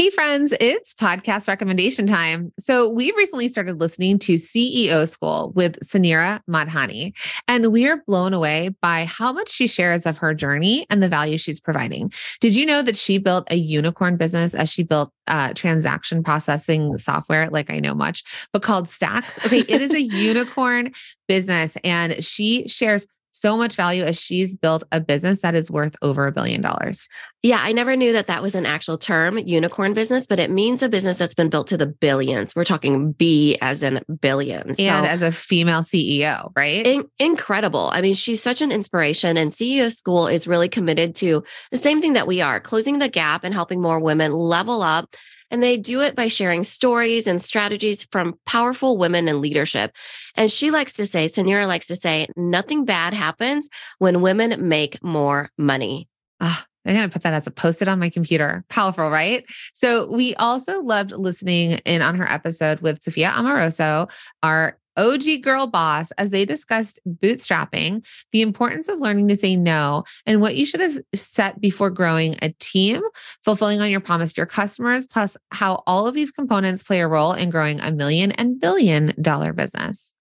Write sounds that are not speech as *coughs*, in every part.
Hey, friends, it's podcast recommendation time. So, we recently started listening to CEO School with Suneera Madhani, and we are blown away by how much she shares of her journey and the value she's providing. Did you know that she built a unicorn business as she built uh, transaction processing software? Like, I know much, but called Stax. Okay, it is a *laughs* unicorn business, and she shares so much value as she's built a business that is worth over a billion dollars. Yeah, I never knew that that was an actual term, unicorn business, but it means a business that's been built to the billions. We're talking B as in billions. And so, as a female CEO, right? In- incredible. I mean, she's such an inspiration, and CEO School is really committed to the same thing that we are closing the gap and helping more women level up and they do it by sharing stories and strategies from powerful women in leadership. And she likes to say, Suneera likes to say, nothing bad happens when women make more money. I'm going to put that as a post it on my computer. Powerful, right? So, we also loved listening in on her episode with Sophia Amoruso, our OG Girl Boss as they discussed bootstrapping, the importance of learning to say no, and what you should have set before growing a team, fulfilling on your promise to your customers, plus how all of these components play a role in growing a million and billion dollar business.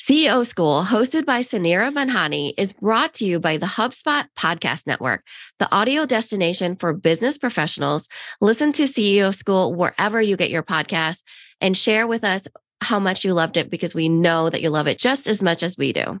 CEO School, hosted by Suneera Madhani, is brought to you by the HubSpot Podcast Network, the audio destination for business professionals. Listen to CEO School wherever you get your podcasts and share with us how much you loved it because we know that you love it just as much as we do.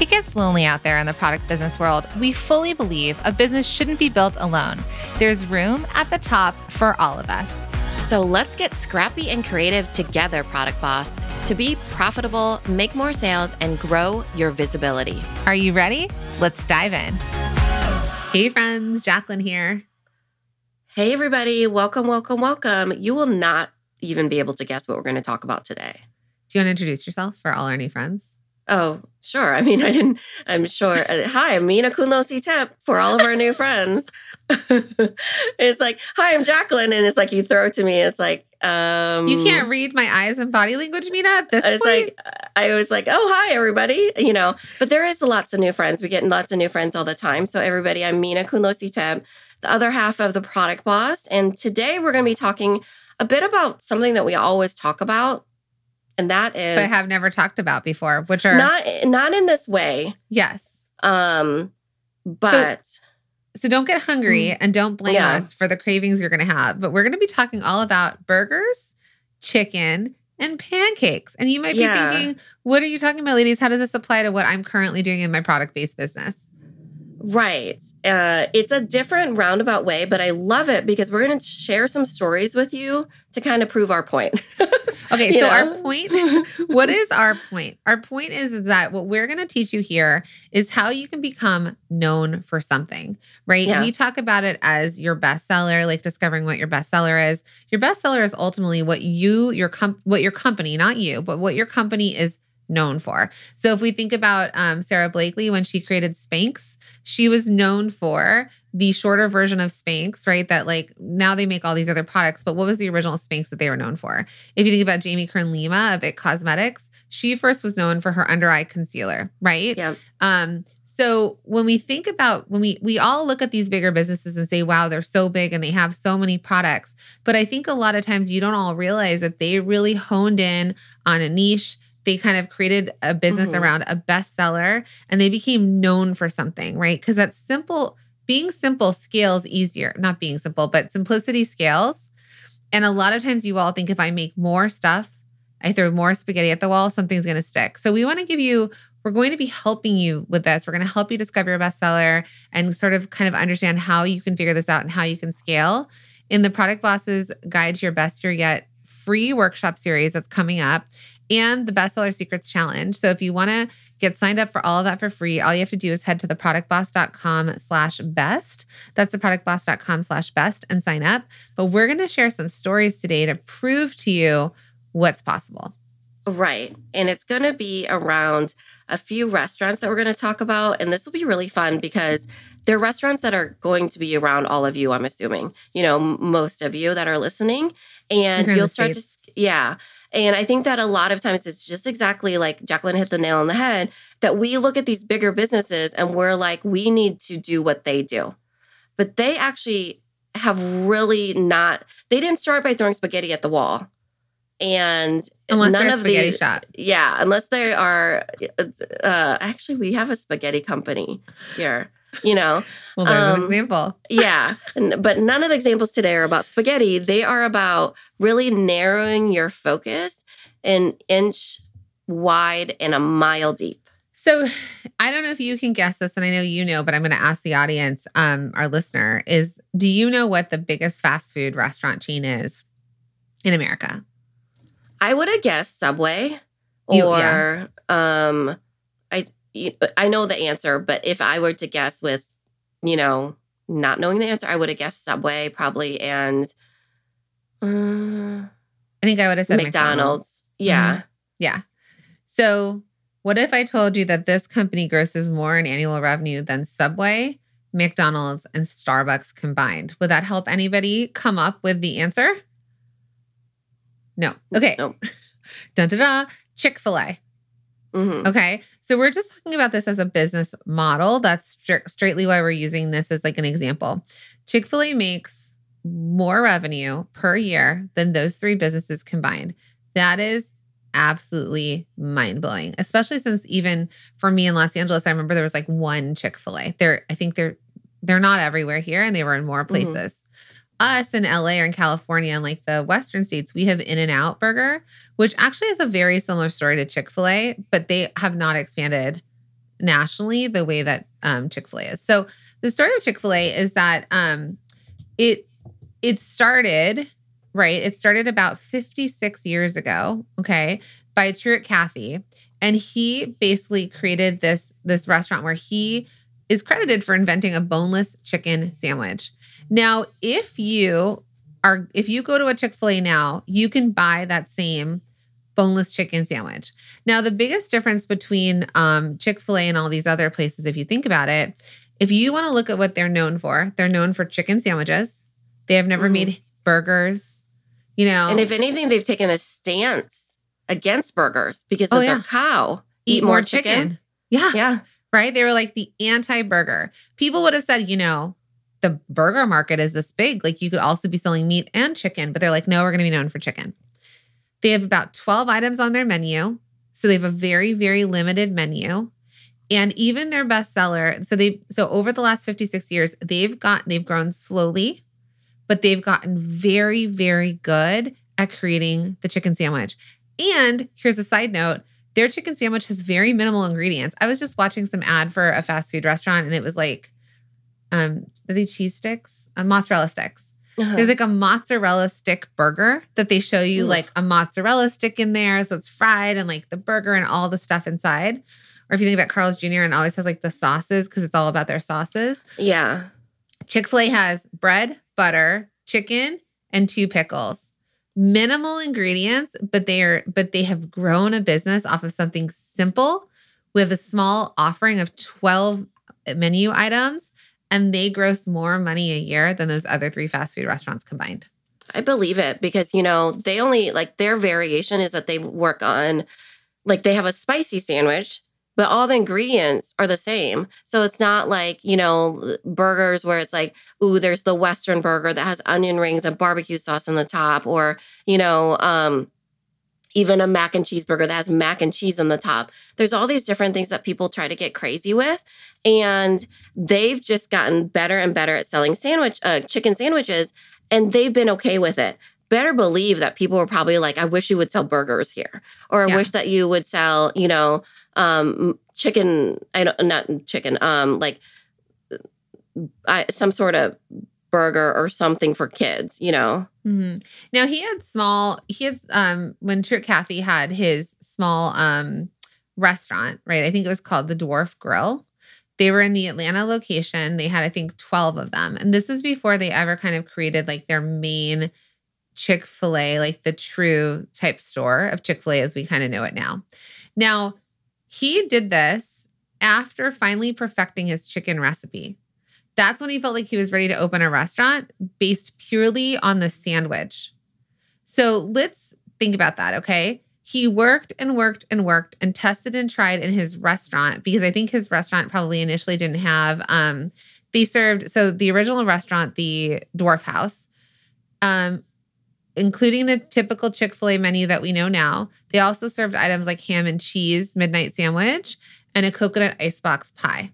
It gets lonely out there in the product business world. We fully believe a business shouldn't be built alone. There's room at the top for all of us. So let's get scrappy and creative together, Product Boss, to be profitable, make more sales, and grow your visibility. Are you ready? Let's dive in. Hey, friends, Jacqueline here. Hey, everybody. Welcome, welcome, welcome. You will not even be able to guess what we're going to talk about today. Do you want to introduce yourself for all our new friends? Oh, sure. I mean, I didn't, I'm sure. Uh, hi, I'm Minna Khounlo-Sithep for all of our new friends. *laughs* it's like, hi, I'm Jacqueline. And it's like, you throw it to me. It's like, um, you can't read my eyes and body language, Minna, at this I was point? like, I was like, oh, hi, everybody. You know, but there is lots of new friends. We get lots of new friends all the time. So, everybody, I'm Minna Khounlo-Sithep, the other half of the product boss. And today we're going to be talking a bit about something that we always talk about and that is but have never talked about before, which are not not in this way. Yes. Um, but so, so don't get hungry mm. and don't blame yeah. us for the cravings you're going to have. But we're going to be talking all about burgers, chicken, and pancakes. And you might be yeah. thinking, what are you talking about, ladies? How does this apply to what I'm currently doing in my product based business? Right. Uh, it's a different roundabout way, but I love it because we're going to share some stories with you to kind of prove our point. *laughs* okay. so, know? our point *laughs* what is our point? Our point is that what we're going to teach you here is how you can become known for something, right? Yeah. We talk about it as your bestseller, like discovering what your bestseller is. Your bestseller is ultimately what you, your com- what your company, not you, but what your company is known for. So if we think about um, Sara Blakely when she created Spanx, she was known for the shorter version of Spanx, right? That like now they make all these other products, but what was the original Spanx that they were known for? If you think about Jamie Kern Lima of It Cosmetics, she first was known for her under eye concealer, right? Yeah. Um, so when we think about when we we all look at these bigger businesses and say, wow, they're so big and they have so many products. But I think a lot of times you don't all realize that they really honed in on a niche they kind of created a business mm-hmm. around a bestseller and they became known for something, right? Because that's simple, being simple scales easier. Not being simple, but simplicity scales. And a lot of times you all think if I make more stuff, I throw more spaghetti at the wall, something's going to stick. So we want to give you, we're going to be helping you with this. We're going to help you discover your bestseller and sort of kind of understand how you can figure this out and how you can scale. In the Product Bosses Guide to Your Best Year Yet free workshop series that's coming up. And the bestseller secrets challenge. So if you want to get signed up for all of that for free, all you have to do is head to theproductboss.com slash best. That's theproductboss.com slash best and sign up. But we're going to share some stories today to prove to you what's possible. Right. And it's going to be around a few restaurants that we're going to talk about. And this will be really fun because they're restaurants that are going to be around all of you, I'm assuming, you know, most of you that are listening. And you'll start States. to, yeah. And I think that a lot of times it's just exactly like Jacqueline hit the nail on the head that we look at these bigger businesses and we're like, we need to do what they do. But they actually have really not, they didn't start by throwing spaghetti at the wall and unless none of spaghetti the shop. Yeah, unless they are. Uh, actually, we have a spaghetti company here. You know, well, there's um, an example. yeah, *laughs* but none of the examples today are about spaghetti. They are about really narrowing your focus an inch wide and a mile deep. So I don't know if you can guess this, and I know you know, but I'm going to ask the audience, um, our listener, is do you know what the biggest fast food restaurant chain is in America? I would have guessed Subway or you, yeah. um I know the answer, but if I were to guess with, you know, not knowing the answer, I would have guessed Subway probably and uh, I think I would have said McDonald's. McDonald's. Yeah. Mm-hmm. Yeah. So, what if I told you that this company grosses more in annual revenue than Subway, McDonald's, and Starbucks combined? Would that help anybody come up with the answer? No. Okay. Nope. *laughs* dun da da. Chick fil A. Mm-hmm. Okay. So we're just talking about this as a business model. That's stri- straightly why we're using this as like an example. Chick fil A makes more revenue per year than those three businesses combined. That is absolutely mind blowing, especially since even for me in Los Angeles, I remember there was like one Chick fil A. They're, I think they're, they're not everywhere here and they were in more mm-hmm. places. Mm-hmm us in LA or in California and like the Western states, we have In-N-Out Burger, which actually is a very similar story to Chick fil A, but they have not expanded nationally the way that um, Chick fil A is. So the story of Chick fil A is that um, it it started right. It started about 56 years ago. Okay, by Truett Cathy, and he basically created this this restaurant where he is credited for inventing a boneless chicken sandwich. Now, if you are if you go to a Chick-fil-A now, you can buy that same boneless chicken sandwich. Now, the biggest difference between um, Chick-fil-A and all these other places, if you think about it, if you want to look at what they're known for, they're known for chicken sandwiches. They have never mm-hmm. made burgers, you know. And if anything, they've taken a stance against burgers because oh, of yeah. their cow. Eat, Eat more, more chicken. chicken. Yeah. Yeah. Right. They were like the anti burger. People would have said, you know, the burger market is this big. Like you could also be selling meat and chicken, but they're like, no, we're going to be known for chicken. They have about 12 items on their menu. So they have a very, very limited menu. And even their bestseller, so they so over the last 56 years, they've got they've grown slowly, but they've gotten very, very good at creating the chicken sandwich. And here's a side note their chicken sandwich has very minimal ingredients. I was just watching some ad for a fast food restaurant and it was like um, are they cheese sticks? Uh, mozzarella sticks. Uh-huh. There's like a mozzarella stick burger that they show you Ooh. like a mozzarella stick in there. So it's fried and like the burger and all the stuff inside. Or if you think about Carl's Jr. and always has like the sauces because it's all about their sauces. Yeah. Chick fil A has bread, butter, chicken, and two pickles. Minimal ingredients, but they are but they have grown a business off of something simple with a small offering of 12 menu items and they gross more money a year than those other three fast food restaurants combined. I believe it because, you know, they only like their variation is that they work on like they have a spicy sandwich, but all the ingredients are the same. So it's not like, you know, burgers where it's like, ooh, there's the Western burger that has onion rings and barbecue sauce on the top, or, you know, um, even a mac and cheeseburger that has mac and cheese on the top. There's all these different things that people try to get crazy with. And they've just gotten better and better at selling sandwich, uh, chicken sandwiches, and they've been okay with it. Better believe that people were probably like, I wish you would sell burgers here, or I yeah. wish that you would sell, you know, um, chicken, I don't, not chicken, um, like I, some sort of burger or something for kids, you know? Mhm. Now he had small. He had um when Truett Cathy had his small um restaurant, right? I think it was called the Dwarf Grill. They were in the Atlanta location. They had I think twelve of them, and this was before they ever kind of created like their main Chick Fil A, like the true type store of Chick Fil A as we kind of know it now. Now he did this after finally perfecting his chicken recipe. That's when he felt like he was ready to open a restaurant based purely on the sandwich. So let's think about that, okay? He worked and worked and worked and tested and tried in his restaurant because I think his restaurant probably initially didn't have um they served so the original restaurant, the Dwarf House, um including the typical Chick-fil-A menu that we know now. They also served items like ham and cheese midnight sandwich and a coconut icebox pie.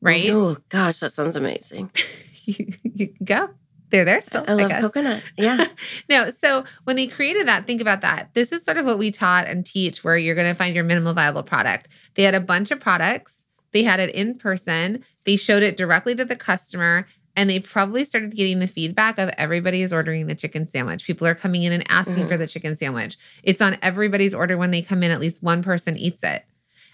Right? Oh gosh, that sounds amazing. *laughs* you, you go. They're there still. I love guess. coconut. *laughs* Yeah. no, so when they created that, think about that. This is sort of what we taught and teach where you're going to find your minimal viable product. They had a bunch of products, they had it in person, they showed it directly to the customer, and they probably started getting the feedback of everybody is ordering the chicken sandwich. People are coming in and asking Mhm. for the chicken sandwich. It's on everybody's order when they come in, at least one person eats it.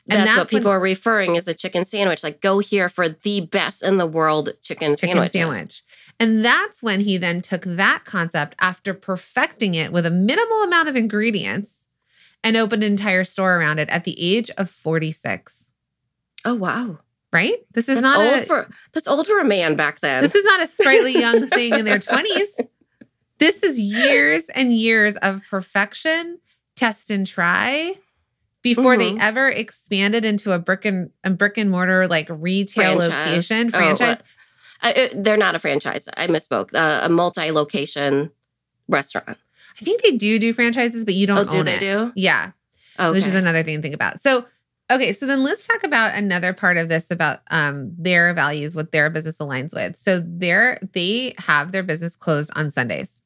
That's, what when- people are referring as the chicken sandwich. Like, go here for the best in the world chicken, chicken sandwiches. sandwich. And that's when he then took that concept after perfecting it with a minimal amount of ingredients and opened an entire store around it at the age of 46. Oh wow, Right? This is that's not old a for that's old for a man back then. this is not a sprightly *laughs* young thing in their 20s. This is years and years of perfection, test and try before they Mhm. ever expanded into a brick and a brick and mortar like retail Franchise. location Oh, franchise. uh, it- they're not a franchise. I misspoke. Uh, a multi-location restaurant. I think they do do franchises, but you don't Oh, do own they it. do? Yeah. Okay. which is another thing to think about. So, okay, so then let's talk about another part of this about um their values, what their business aligns with. So they're they have their business closed on Sundays.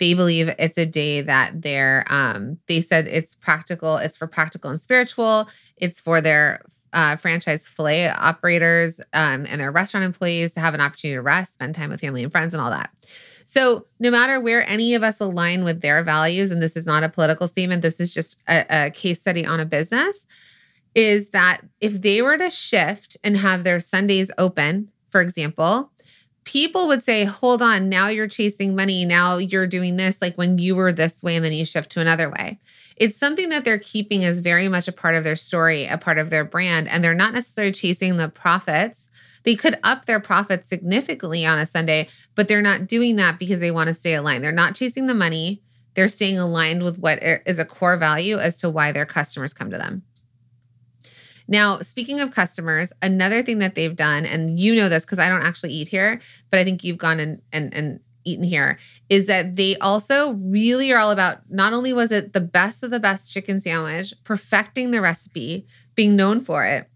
They believe it's a day that they're um they said it's practical, it's for practical and spiritual, it's for their uh, franchise filet operators um, and their restaurant employees to have an opportunity to rest, spend time with family and friends, and all that. So, no matter where any of us align with their values, and this is not a political statement, this is just a, a case study on a business, is that if they were to shift and have their Sundays open, for example, people would say, hold on, now you're chasing money. Now you're doing this like when you were this way and then you shift to another way. It's something that they're keeping as very much a part of their story, a part of their brand, and they're not necessarily chasing the profits. They could up their profits significantly on a Sunday, but they're not doing that because they want to stay aligned. They're not chasing the money. They're staying aligned with what is a core value as to why their customers come to them. Now, speaking of customers, another thing that they've done, and you know this because I don't actually eat here, but I think you've gone and and and eaten here, is that they also really are all about not only was it the best of the best chicken sandwich, perfecting the recipe, being known for it.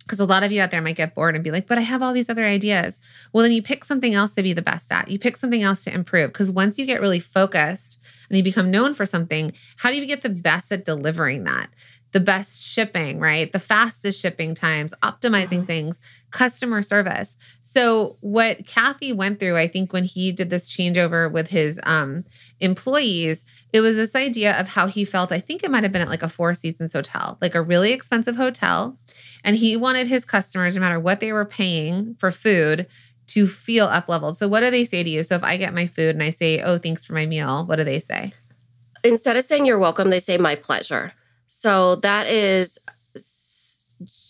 Because a lot of you out there might get bored and be like, but I have all these other ideas. Well, then you pick something else to be the best at. You pick something else to improve. Because once you get really focused and you become known for something, how do you get the best at delivering that? The best shipping, right? The fastest shipping times, optimizing Wow. things, customer service. So what Cathy went through, I think when he did this changeover with his um employees, it was this idea of how he felt. I think it might have been at like a Four Seasons hotel, like a really expensive hotel. And he wanted his customers, no matter what they were paying for food, to feel up leveled. So what do they say to you? So if I get my food and I say, Oh, thanks for my meal, what do they say? Instead of saying you're welcome, they say my pleasure. So that is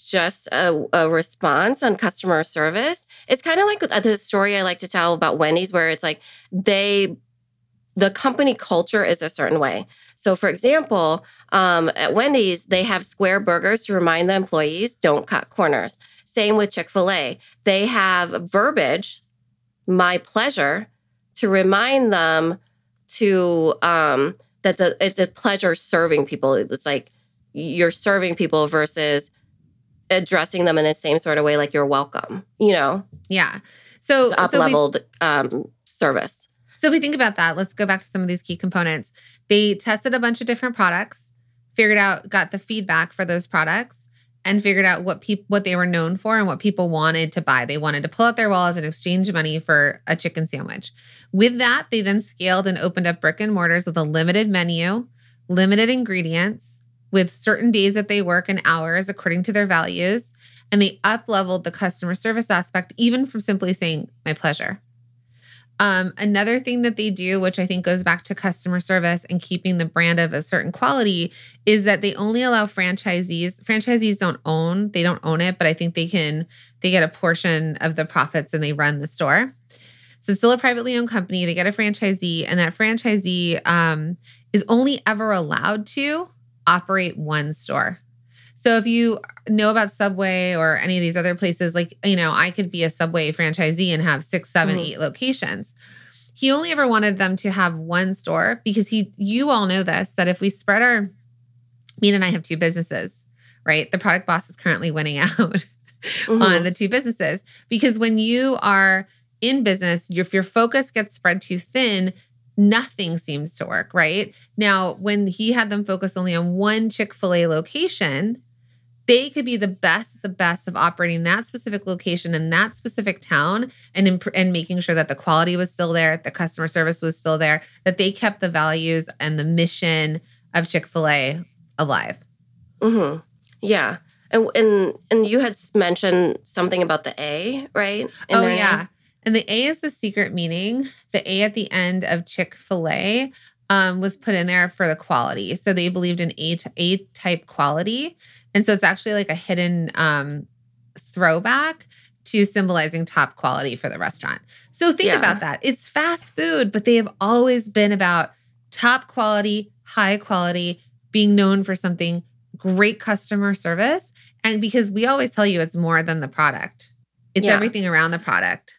just a, a response on customer service. It's kind of like the story I like to tell about Wendy's, where it's like they, the company culture is a certain way. So, for example, um, at Wendy's, they have square burgers to remind the employees don't cut corners. Same with Chick fil A. They have verbiage, my pleasure, to remind them to, um, that's a, it's a pleasure serving people. It's like you're serving people versus addressing them in the same sort of way, like you're welcome, you know, Yeah. So it's up so leveled um, service. So if we think about that, let's go back to some of these key components. They tested a bunch of different products, figured out, got the feedback for those products, and figured out what people what they were known for and what people wanted to buy. They wanted to pull out their wallets and exchange money for a chicken sandwich. With that, they then scaled and opened up brick and mortars with a limited menu, limited ingredients, with certain days that they work and hours according to their values. And they up leveled the customer service aspect, even from simply saying, my pleasure. Um, another thing that they do, which I think goes back to customer service and keeping the brand of a certain quality, is that they only allow franchisees. Franchisees don't own, they don't own it, but I think they can, they get a portion of the profits and they run the store. So it's still a privately owned company. They get a franchisee, and that franchisee um, is only ever allowed to operate one store. So if you know about Subway or any of these other places, like, you know, I could be a Subway franchisee and have six, seven, mm-hmm. eight locations. He only ever wanted them to have one store because he, you all know this, that if we spread our, me and I have two businesses, right? The product boss is currently winning *laughs* out mm-hmm. on the two businesses because when you are in business, if your focus gets spread too thin, nothing seems to work, right? Now, when he had them focus only on one Chick fil A location, they could be the best, the best of operating that specific location in that specific town and imp- and making sure that the quality was still there, the customer service was still there, that they kept the values and the mission of Chick Fil A alive. mm-hmm. Yeah. And and and you had mentioned something about the A, right? In oh yeah. And the A is the secret meaning. The A at the end of Chick Fil A um, was put in there for the quality. So they believed in A, A type quality. And so it's actually like a hidden um, throwback to symbolizing top quality for the restaurant. So think yeah. about that. It's fast food, but they have always been about top quality, high quality, being known for something, great customer service. And because we always tell you it's more than the product, it's yeah. everything around the product.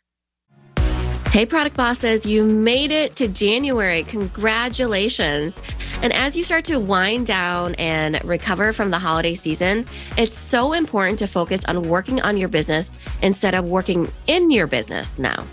Hey, product bosses, you made it to January. Congratulations. And as you start to wind down and recover from the holiday season, it's so important to focus on working on your business instead of working in your business now.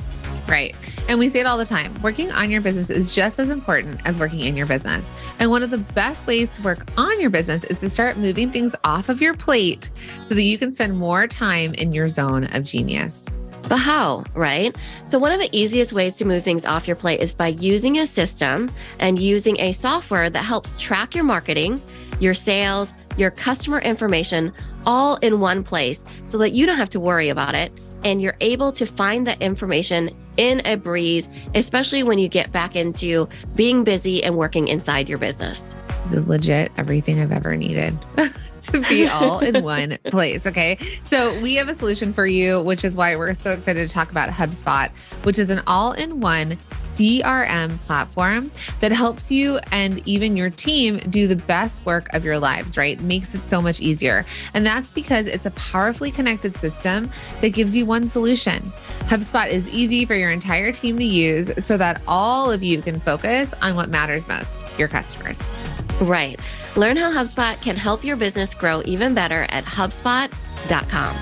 Right. And we say it all the time working on your business is just as important as working in your business. And one of the best ways to work on your business is to start moving things off of your plate so that you can spend more time in your zone of genius. But how, right? So, one of the easiest ways to move things off your plate is by using a system and using a software that helps track your marketing, your sales, your customer information all in one place so that you don't have to worry about it and you're able to find that information in a breeze, especially when you get back into being busy and working inside your business. This is legit everything I've ever needed. *laughs* to be all in *laughs* one place. Okay. So we have a solution for you, which is why we're so excited to talk about HubSpot, which is an all in one CRM platform that helps you and even your team do the best work of your lives, right? Makes it so much easier. And that's because it's a powerfully connected system that gives you one solution. HubSpot is easy for your entire team to use so that all of you can focus on what matters most your customers. Right. Learn how HubSpot can help your business grow even better at HubSpot.com.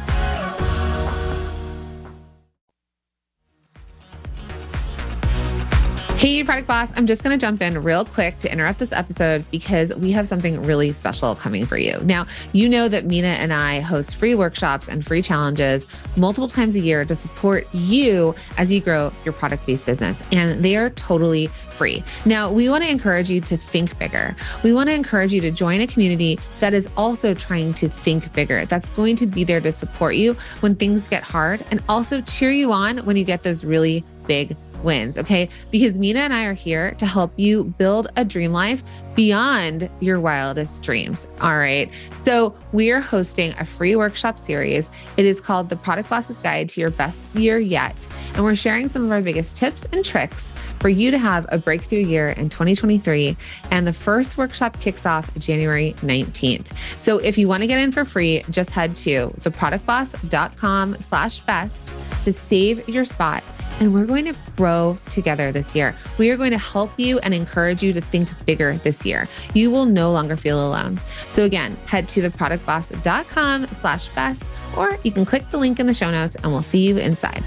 Hey, Product Boss, I'm just going to jump in real quick to interrupt this episode because we have something really special coming for you. Now, you know that Minna and I host free workshops and free challenges multiple times a year to support you as you grow your product based business, and they are totally free. Now, we want to encourage you to think bigger. We want to encourage you to join a community that is also trying to think bigger, that's going to be there to support you when things get hard and also cheer you on when you get those really big wins. Okay. Because Minna and I are here to help you build a dream life beyond your wildest dreams. All right. So we are hosting a free workshop series. It is called The Product Boss's Guide to Your Best Year Yet. And we're sharing some of our biggest tips and tricks for you to have a breakthrough year in 2023. And the first workshop kicks off January 19th. So if you want to get in for free, just head to theproductboss.com slash best to save your spot and we're going to grow together this year. We are going to help you and encourage you to think bigger this year. You will no longer feel alone. So again, head to theproductboss.com slash best, or you can click the link in the show notes and we'll see you inside.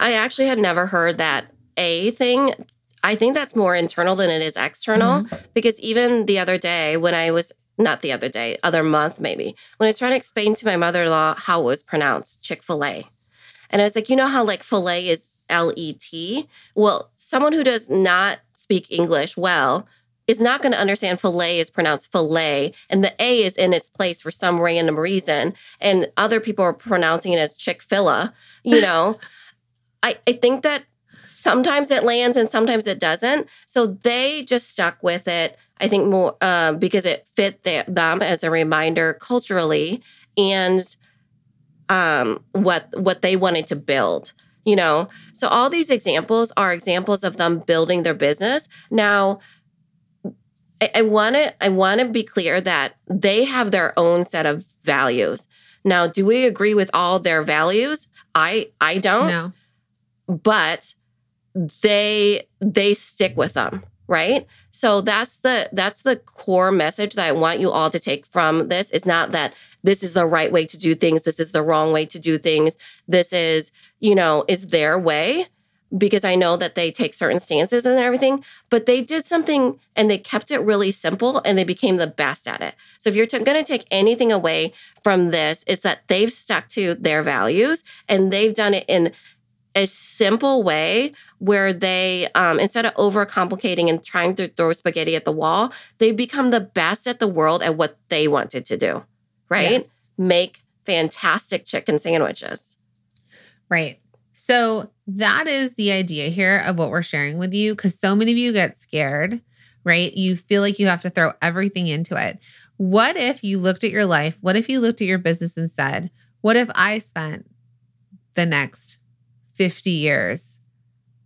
I actually had never heard that A thing. I think that's more internal than it is external mm-hmm. because even the other day when I was not the other day, other month maybe, when I was trying to explain to my mother in law how it was pronounced Chick fil A. And I was like, you know how like filet is L E T? Well, someone who does not speak English well is not going to understand filet is pronounced filet and the A is in its place for some random reason. And other people are pronouncing it as Chick fil A, you know? *laughs* I, I think that sometimes it lands and sometimes it doesn't. So they just stuck with it. I think more uh, because it fit the, them as a reminder culturally and um, what what they wanted to build. You know, so all these examples are examples of them building their business. Now, I want to I want to be clear that they have their own set of values. Now, do we agree with all their values? I I don't. No. But they they stick with them, right? So that's the that's the core message that I want you all to take from this is not that this is the right way to do things, this is the wrong way to do things. This is, you know, is their way because I know that they take certain stances and everything, but they did something and they kept it really simple and they became the best at it. So if you're t- going to take anything away from this, it's that they've stuck to their values and they've done it in a simple way where they um, instead of overcomplicating and trying to throw spaghetti at the wall they've become the best at the world at what they wanted to do right Yes. make fantastic chicken sandwiches Right. So that is the idea here of what we're sharing with you because so many of you get scared, right? You feel like you have to throw everything into it. What if you looked at your life? What if you looked at your business and said, What if I spent the next 50 years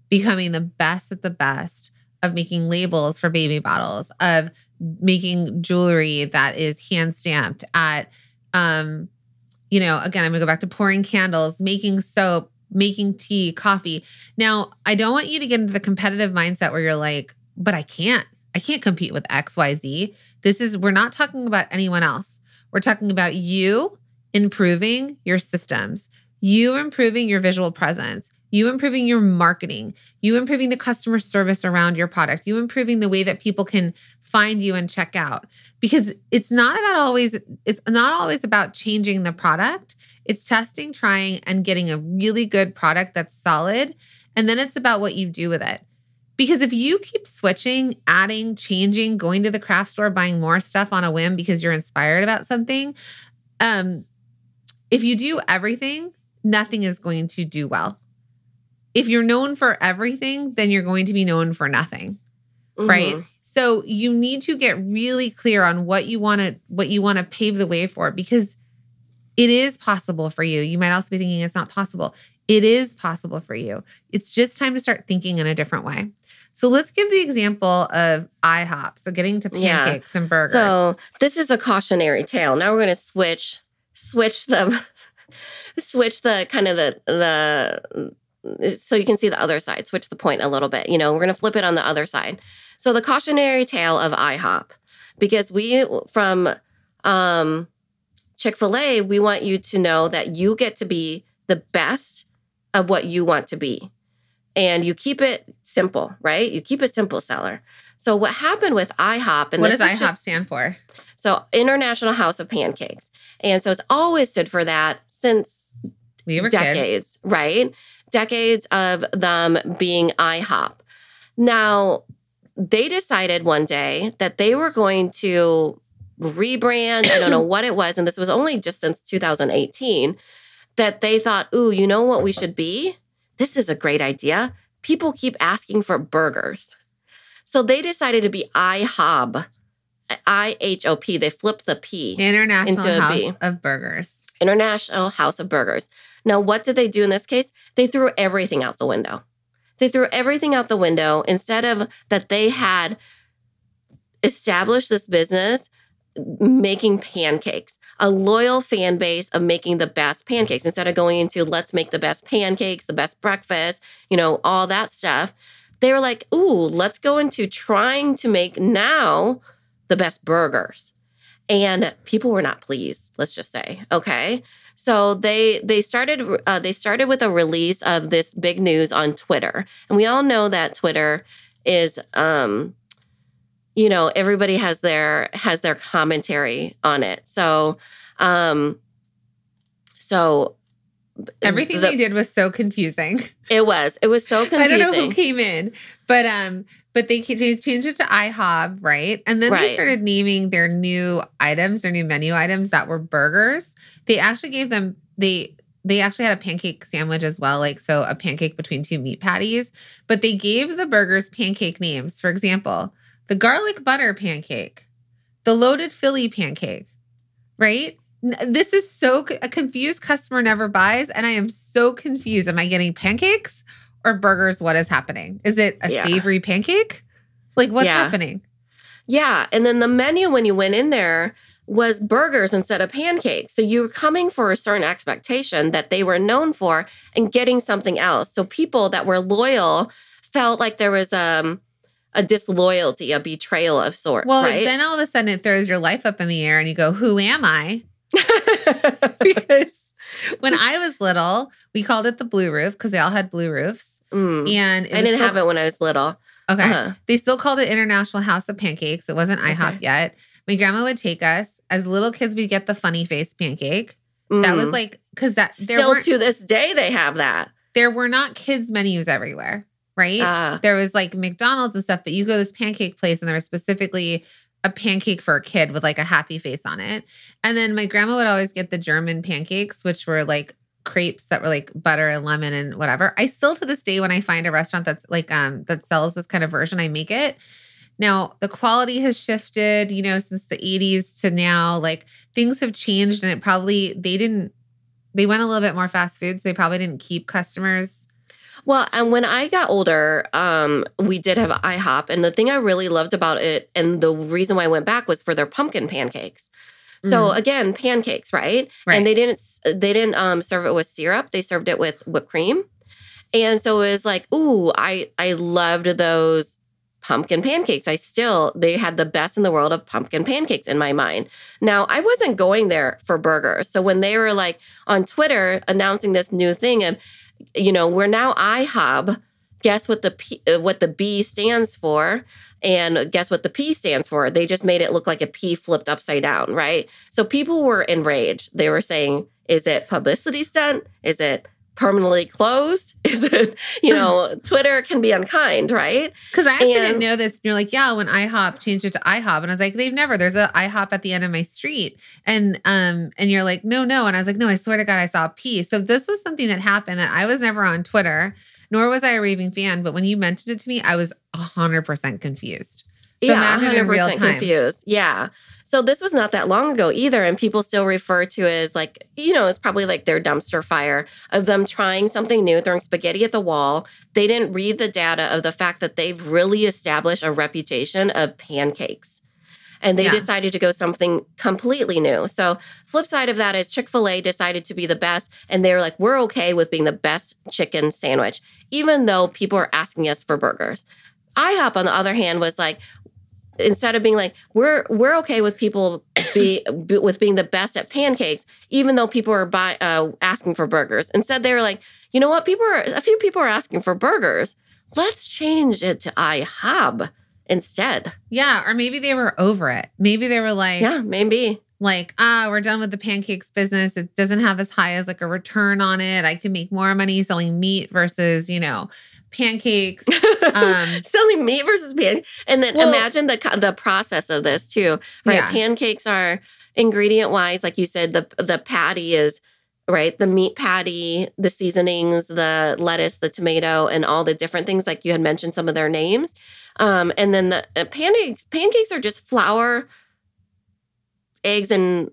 becoming the best at the best of making labels for baby bottles, of making jewelry that is hand stamped at, um, you know, again, I'm gonna go back to pouring candles, making soap, making tea, coffee. Now, I don't want you to get into the competitive mindset where you're like, but I can't. I can't compete with XYZ. This is, we're not talking about anyone else. We're talking about you improving your systems, you improving your visual presence, you improving your marketing, you improving the customer service around your product, you improving the way that people can find you and check out. Because it's not about always, it's not always about changing the product. It's testing, trying, and getting a really good product that's solid. And then it's about what you do with it. Because if you keep switching, adding, changing, going to the craft store, buying more stuff on a whim because you're inspired about something, um, if you do everything, nothing is going to do well. If you're known for everything, then you're going to be known for nothing right Mhm. So you need to get really clear on what you want to what you want to pave the way for because it is possible for you you might also be thinking it's not possible it is possible for you it's just time to start thinking in a different way so let's give the example of ihop so getting to Yeah. pancakes and burgers So this is a cautionary tale. Now we're going to switch switch the *laughs* switch the kind of the the so you can see the other side. Switch the point a little bit. You know, we're going to flip it on the other side. So the cautionary tale of IHOP because we from um Chick-fil-A, we want you to know that you get to be the best of what you want to be. And you keep it simple, right? You keep it simple, seller. So what happened with IHOP and what does ihop just- stand for so International House of Pancakes. And so it's always stood for that since we were kids decades, right? Decades of them being IHOP. Now, they decided one day that they were going to rebrand. I don't know *coughs* what it was. And this was only just since 2018 that they thought, ooh, you know what we should be? This is a great idea. People keep asking for burgers. So they decided to be IHOB, I H O P. They flipped the P. international Into a house B. of burgers International House of Burgers. Now, what did they do in this case? They threw everything out the window. They threw everything out the window instead of that they had established this business making pancakes, a loyal fan base of making the best pancakes instead of going into let's make the best pancakes, the best breakfast, you know, all that stuff. They were like, ooh, let's go into trying to make now the best burgers and people were not pleased let's just say okay so they they started uh, they started with a release of this big news on twitter and we all know that twitter is um you know, everybody has their has their commentary on it. So, um, so Everything the- they did was so confusing. it was it was so confusing. *laughs* I don't know who came in, but um, but they changed it to IHOB, right? And then they started naming their new items, their new menu items that were burgers. They actually gave them they they actually had a pancake sandwich as well, like so a pancake between two meat patties. But they gave the burgers pancake names. For example, the garlic butter pancake, the loaded Philly pancake, right? This is so a confused customer never buys, and I am so confused. Am I getting pancakes or burgers? What is happening? Is it a Yeah. savory pancake? Like what's Yeah. happening? Yeah. And then the menu when you went in there was burgers instead of pancakes. So you were coming for a certain expectation that they were known for and getting something else. So people that were loyal felt like there was um a disloyalty, a betrayal of sorts. Well, right? then all of a sudden it throws your life up in the air, and you go, "Who am I?" *laughs* because when I was little, we called it the blue roof because they all had blue roofs, Mm. and it I didn't still- have it when I was little. Okay. Uh-huh. They still called it International House of Pancakes. It wasn't IHOP Okay. yet. My grandma would take us as little kids. We'd get the funny face pancake. That was Mm. like because that still to this day they have that. there were not kids menus everywhere, right? Uh, there was like McDonald's and stuff, but you go to this pancake place and there was specifically a pancake for a kid with like a happy face on it. And then my grandma would always get the German pancakes, which were like crepes that were like butter and lemon and whatever. I still to this day when I find a restaurant that's like um that sells this kind of version, I make it. Now, the quality has shifted, you know, since the 80s to now. Like things have changed and it probably they didn't they went a little bit more fast foods. They probably didn't keep customers. Well, and when I got older, um, we did have IHOP, and the thing I really loved about it, and the reason why I went back was for their pumpkin pancakes. So Mhm. again, pancakes, right? Right. And they didn't they didn't um, serve it with syrup; they served it with whipped cream. And so it was like, ooh, I I loved those pumpkin pancakes. I still they had the best in the world of pumpkin pancakes in my mind. Now I wasn't going there for burgers, so when they were like on Twitter announcing this new thing of, you know, we're now IHOB. Guess what the P, uh, what the B stands for, and guess what the P stands for? They just made it look like a P flipped upside down, right? So people were enraged. They were saying, "Is it publicity stunt? Is it permanently closed? *laughs* Is it, you know, Twitter can be unkind, right?" Because I actually And- didn't know this. And you're like, yeah, when IHOP changed it to IHOP, and I was like, they've never. There's a IHOP at the end of my street, and um, and you're like, no, no, and I was like, no, I swear to God, I saw a P. So this was something that happened that I was never on Twitter, nor was I a raving fan. But when you mentioned it to me, I was hundred percent confused. So yeah, imagine in real 100% time. confused. Yeah. So this was not that long ago either, and people still refer to it as like, you know, it's probably like their dumpster fire of them trying something new, throwing spaghetti at the wall. They didn't read the data of the fact that they've really established a reputation of pancakes. And they Yeah. decided to go something completely new. So, flip side of that is Chick fil A decided to be the best. And they were like, we're okay with being the best chicken sandwich, even though people are asking us for burgers. IHOP, on the other hand, was like, instead of being like we're we're okay with people be, with being the best at pancakes even though people are buy, uh, asking for burgers. Instead they were like you know what? People are a few people are asking for burgers. Let's change it to ihab instead. Yeah, or maybe they were over it. Maybe they were like, yeah maybe. like ah we're done with the pancakes business. It doesn't have as high as like a return on it. I can make more money selling meat versus you know pancakes *laughs* Um, selling meat versus pan and then Well- imagine the the process of this too right? Yeah. pancakes are ingredient wise like you said the the patty is right? The meat patty the seasonings the lettuce the tomato and all the different things like you had mentioned some of their names. Um and then the uh, pancakes pancakes are just flour eggs and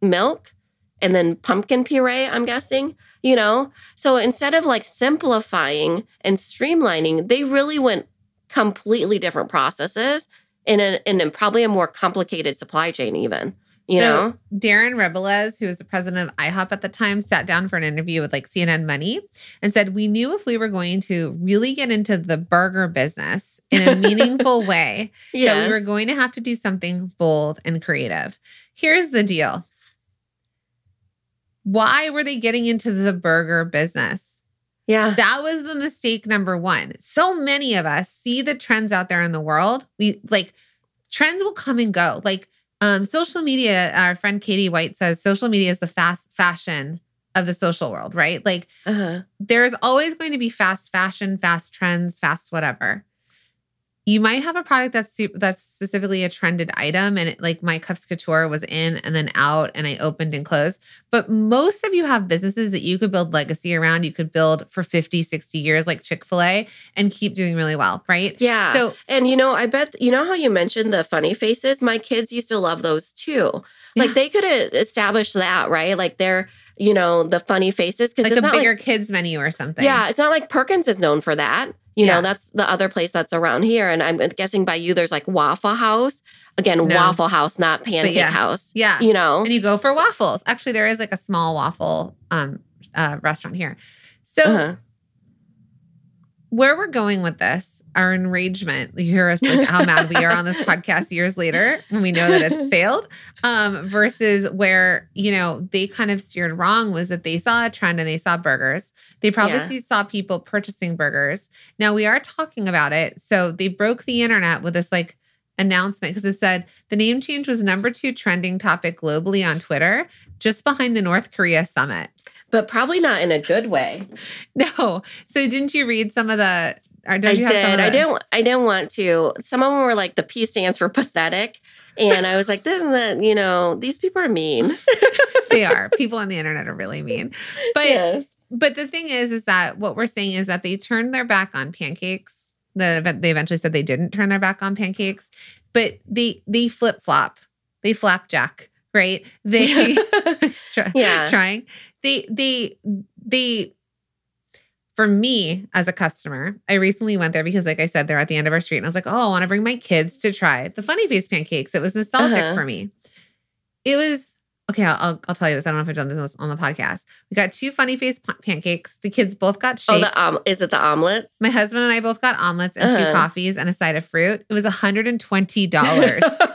milk and then pumpkin puree i'm guessing you know? So instead of like simplifying and streamlining they really went completely different processes in a in a, probably a more complicated supply chain even you So, know? Darren Rebelez, who was the president of IHOP at the time, sat down for an interview with like CNN Money and said, We knew if we were going to really get into the burger business in a *laughs* meaningful way, that we were going to have to do something bold and creative. Here's the deal why were they getting into the burger business? yeah That was the mistake number one. So many of us see the trends out there in the world. We like trends will come and go. Like um, social media, our friend Katie White says social media is the fast fashion of the social world, right? Like Uh-huh. there's always going to be fast fashion, fast trends, fast whatever. You might have a product that's that's specifically a trended item, and it, like my cups couture was in and then out, and I opened and closed. But most of you have businesses that you could build legacy around. You could build for 50, 60 years, like Chick fil A, and keep doing really well, right? Yeah. So and you know, I bet you know how you mentioned the funny faces. My kids used to love those too. Like Yeah. they could have established that, right? Like they're, you know, the funny faces because like it's a bigger like, kids menu or something. yeah, it's not like Perkins is known for that. You Yeah. know, that's the other place that's around here. And I'm guessing by you, there's like Waffle House. Again, No. Waffle House, not Pancake yes. House. Yeah. You know, and you go for So- waffles. Actually, there is like a small waffle um uh restaurant here. So Uh-huh. where we're going with this, our enragement, you hear us like how mad we are on this podcast years later when we know that it's *laughs* failed. Um, versus where, you know, they kind of steered wrong was that they saw a trend and they saw burgers. They probably Yeah. saw people purchasing burgers. Now we are talking about it. So they broke the internet with this like announcement because it said the name change was number two trending topic globally on Twitter, just behind the North Korea summit. but probably not in a good way. *laughs* No. So didn't you read some of the or did I you have did. some of the, I didn't. I didn't want to. Some of them were like the P stands for pathetic, and I was like, "This is the you know these people are mean." *laughs* they are. People on the internet are really mean. But yes. but the thing is is that what we're saying is that they turned their back on pancakes. The they eventually said they didn't turn their back on pancakes, but they they flip-flop. They flapjack, right? They *laughs* *laughs* try- Yeah. trying. They they they for me as a customer, I recently went there because, like I said, they're at the end of our street, and I was like, "Oh, I want to bring my kids to try the Funny Face pancakes." It was nostalgic Uh-huh. for me. It was okay. I'll, I'll tell you this. I don't know if I've done this on the podcast. We got two Funny Face pa- pancakes. The kids both got shakes. Oh, the um, is it the omelets? my husband and I both got omelets and two Uh-huh. coffees and a side of fruit. It was $120. *laughs*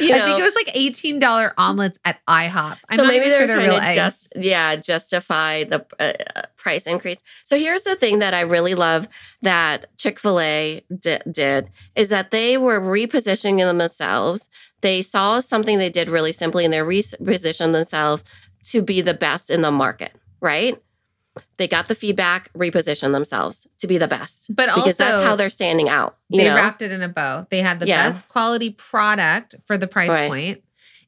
you I think it was like $18 omelets at IHOP. I'm so not maybe even they're sure they're trying real to eggs. just yeah justify the uh, uh, price increase. So here's the thing that I really love that Chick Fil A di- did is that they were repositioning themselves. They saw something they did really simply, and they repositioned themselves to be the best in the market. Right? They got the feedback, repositioned themselves to be the best but also, because that's how they're standing out. You they know, wrapped it in a bow. They had the Yeah. best quality product for the price Right. point,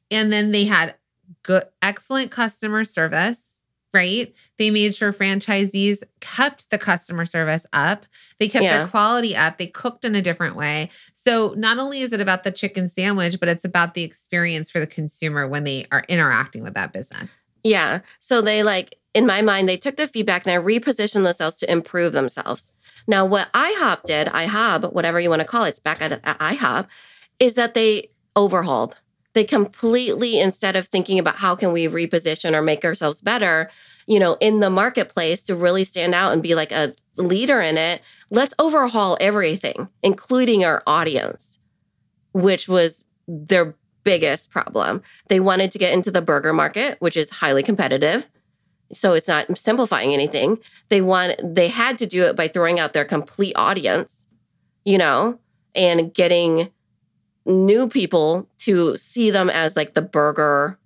And then they had good, excellent customer service, right? They made sure franchisees kept the customer service up. They kept Yeah. their quality up. They cooked in a different way. So not only is it about the chicken sandwich, but it's about the experience for the consumer when they are interacting with that business. Yeah. So they like, in my mind, they took the feedback and they repositioned themselves to improve themselves. Now, what IHOP did, IHOB, whatever you want to call it, it's back at, at IHOP, is that they overhauled. They completely, instead of thinking about how can we reposition or make ourselves better, you know, in the marketplace to really stand out and be like a leader in it, let's overhaul everything, including our audience, which was their biggest problem. They wanted to get into the burger market, which is highly competitive. So it's not simplifying anything. They want they had to do it by throwing out their complete audience, you know, and getting new people to see them as like the burger.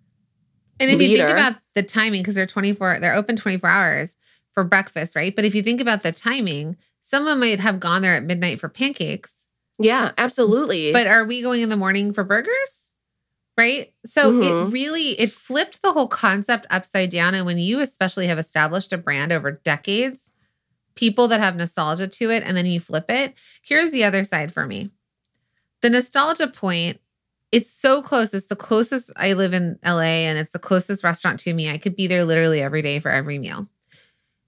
And if you think about the timing, because they're 24, they're open 24 hours for breakfast, right? But if you think about the timing, someone might have gone there at midnight for pancakes. Yeah, absolutely. But are we going in the morning for burgers? Right? So it Mhm. really it flipped the whole concept upside down. And when you especially have established a brand over decades, people that have nostalgia to it, and then you flip it, here's the other side for me. The nostalgia point, it's so close. It's the closest I live in LA and it's the closest restaurant to me. I could be there literally every day for every meal.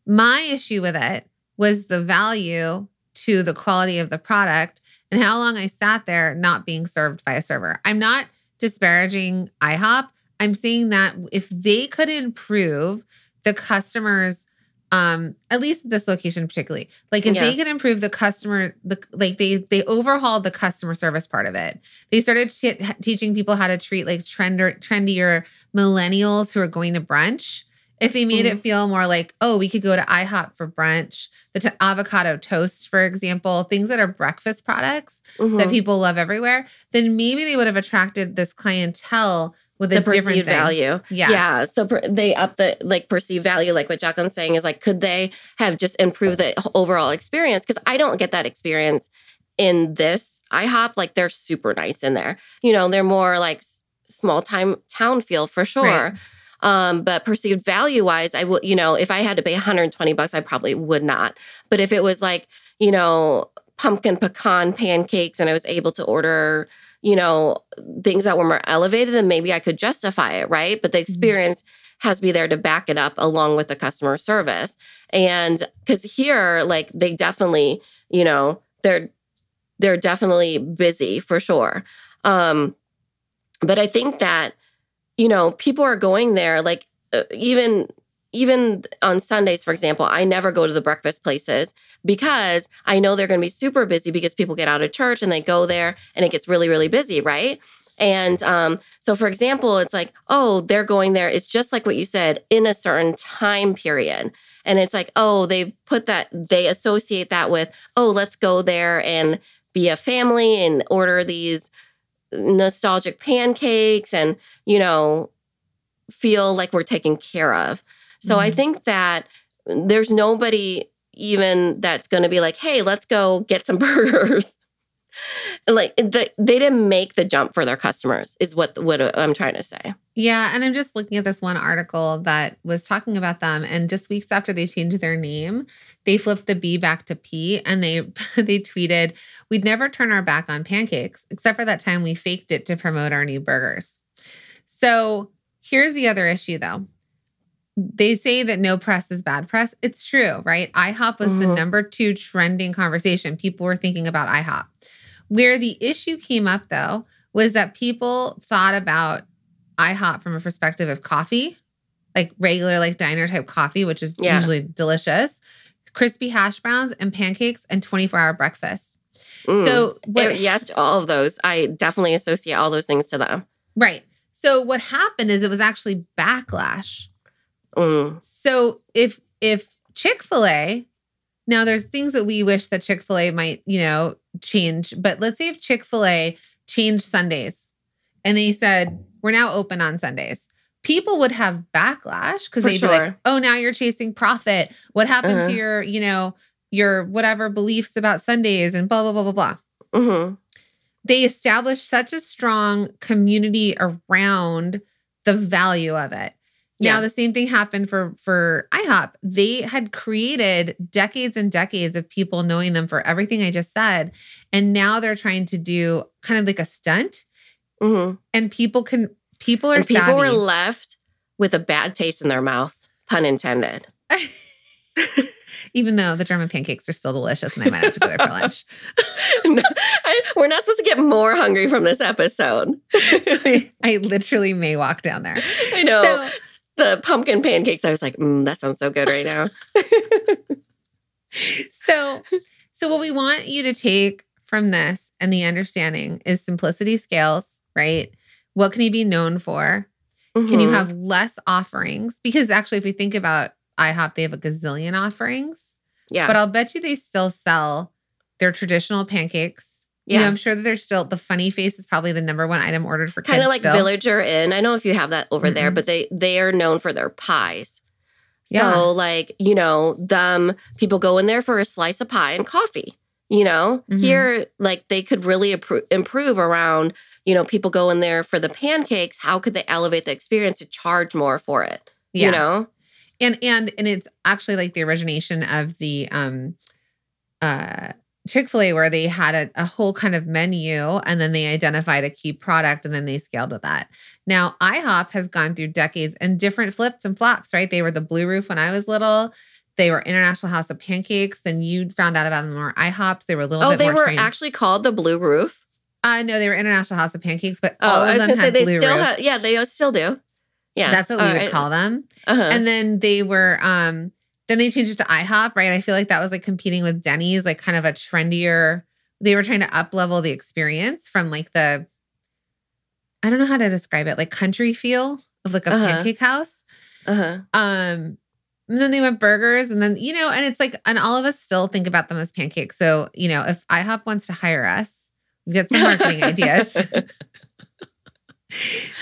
My issue with it was the value to the quality of the product and how long I sat there not being served by a server. I'm not disparaging IHOP. I'm saying that if they could improve the customers, um, at least this location particularly, like if they Yeah. could improve the customer, the like they they overhauled the customer service part of it. They started t- teaching people how to treat like trender trendier millennials who are going to brunch If they made mm-hmm. it feel more like, oh, we could go to IHOP for brunch, the t- avocado toast, for example, things that are breakfast products mm-hmm. that people love everywhere, then maybe they would have attracted this clientele with the a different value. Yeah. Yeah. So per, they up the like perceived value, like what Jacqueline's saying is like, could they have just improved the overall experience? Because I don't get that experience in this IHOP. Like they're super nice in there. You know, they're more like small time town feel for sure. Right. Um, but perceived value wise, I would, you know, if I had to pay 120 bucks, I probably would not. But if it was like, you know, pumpkin pecan pancakes and I was able to order you know, things that were more elevated, then maybe I could justify it, right? But the mm-hmm. experience mm-hmm. has to be there to back it up along with the customer service. And because here, like they definitely, you know, they're they're definitely busy for sure. Um, but I think that, you know, people are going there, like uh, even even on Sundays, for example, I never go to the breakfast places because I know they're going to be super busy because people get out of church and they go there and it gets really, really busy, right? And um, so, for example, it's like, oh, they're going there. It's just like what you said in a certain time period. And it's like, oh, they've put that, they associate that with, oh, let's go there and be a family and order these nostalgic pancakes and, you know, feel like we're taken care of. So mm-hmm. I think that there's nobody even that's going to be like, hey, let's go get some *laughs* burgers. and like the, they didn't make the jump for their customers is what what I'm trying to say. Yeah, and I'm just looking at this one article that was talking about them and just weeks after they changed their name, they flipped the B back to P and they *laughs* they tweeted, "We'd never turn our back on pancakes except for that time we faked it to promote our new burgers." So, here's the other issue though they say that no press is bad press. It's true, right? IHOP was mm-hmm. the number two trending conversation. People were thinking about IHOP. Where the issue came up, though, was that people thought about IHOP from a perspective of coffee, like regular, like diner type coffee, which is yeah. usually delicious, crispy hash browns and pancakes, and 24 hour breakfast. Mm. So, what, yes, all of those. I definitely associate all those things to them. Right. So, what happened is it was actually backlash Mm. So if if Chick-fil-A now there's things that we wish that Chick-fil-A might, you know, change, but let's say if Chick-fil-A changed Sundays and they said we're now open on Sundays. People would have backlash because they'd sure. be like, "Oh, now you're chasing profit. What happened uh-huh. to your, you know, your whatever beliefs about Sundays and blah blah blah blah blah." Mm-hmm. They established such a strong community around the value of it. Yeah. Now the same thing happened for for IHOP. They had created decades and decades of people knowing them for everything I just said, and now they're trying to do kind of like a stunt. Mm-hmm. And people can people are and people savvy. were left with a bad taste in their mouth, pun intended. *laughs* *laughs* Even though the German pancakes are still delicious, and I might have to go there for *laughs* lunch. no, I, we're not supposed to get more hungry from this episode. I, I, literally may walk down there. I know. So, the pumpkin pancakes. I was like, mm, that sounds so good right now. *laughs* so, so what we want you to take from this and the understanding is simplicity scales, right? What can you be known for? Mm-hmm. Can you mm-hmm. have less offerings? Because actually, if we think about IHOP, they have a gazillion offerings. Yeah. But I'll bet you they still sell their traditional pancakes yeah. You know, I'm sure that there's still the funny face is probably the number one item ordered for kind of like still. Village Inn. I know if you have that over mm-hmm. there, but they they are known for their pies. So yeah. like, you know, them people go in there for a slice of pie and coffee. You know, mm-hmm. here like they could really appro- improve around, you know, people go in there for the pancakes. How could they elevate the experience to charge more for it? Yeah. You know? And and and it's actually like the origination of the um uh Chick fil A where they had a, a, whole kind of menu and then they identified a key product and then they scaled with that. Now, IHOP has gone through decades and different flips and flops, right? They were the Blue Roof when I was little. They were International House of Pancakes. Then you found out about them more IHOPs. They were a little oh, they were trained. actually called the Blue Roof? Uh, no, they were International House of Pancakes, but oh, all of them had blue still roofs. yeah, they still do. Yeah. That's what we would call them. Uh-huh. And then they were um then they changed it to IHOP, right? I feel like that was like competing with Denny's, like kind of a trendier. They were trying to up level the experience from like the, I don't know how to describe it, like country feel of like a uh-huh. pancake house. Uh-huh. Um, and then they went burgers, and then you know, and it's like, and all of us still think about them as pancakes. So you know, if IHOP wants to hire us, we've got some marketing ideas. *laughs*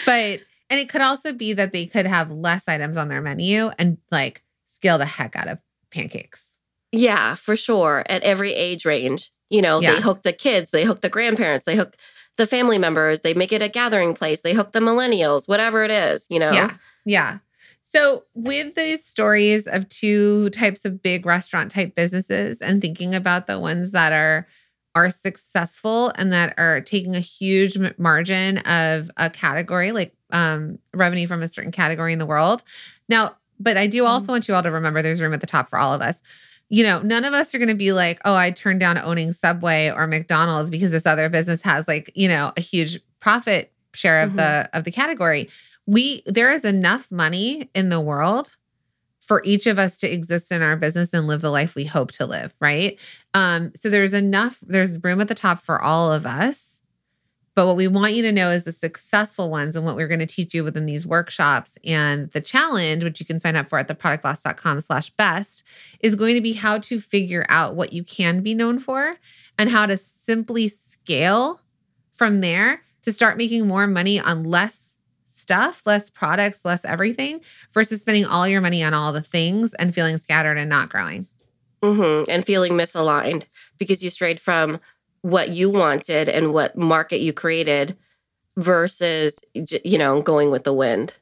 But and it could also be that they could have less items on their menu and like scale the heck out of pancakes. Yeah, for sure. At every age range. You know, Yeah. they hook the kids, they hook the grandparents, they hook the family members, they make it a gathering place, they hook the millennials, whatever it is, you know? Yeah. Yeah. So, with these stories of two types of big restaurant type businesses and thinking about the ones that are are successful and that are taking a huge margin of a category like um, revenue from a certain category in the world. Now, but I do also want you all to remember there's room at the top for all of us. You know, none of us are going to be like, "Oh, I turned down owning Subway or McDonald's because this other business has like, you know, a huge profit share of Mhm. the of the category." we there is enough money in the world for each of us to exist in our business and live the life we hope to live right um so there's enough there's room at the top for all of us but what we want you to know is the successful ones and what we're going to teach you within these workshops and the challenge which you can sign up for at theproductboss.com slash best is going to be how to figure out what you can be known for and how to simply scale from there to start making more money on less stuff, less products, less everything versus spending all your money on all the things and feeling scattered and not growing. hmm And feeling misaligned because you strayed from what you wanted and what market you created versus, you know, going with the wind.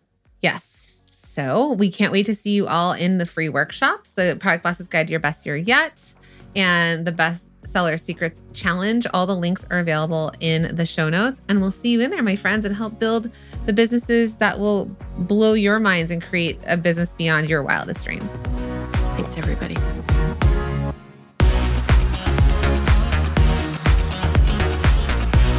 Yes. So we can't wait to see you all in the free workshops, the Product Bosses Guide to Your Best Year Yet, and the Best Seller Secrets Challenge. All the links are available in the show notes. And we'll see you in there, my friends, and help build the businesses that will blow your minds and create a business beyond your wildest dreams. Thanks, everybody.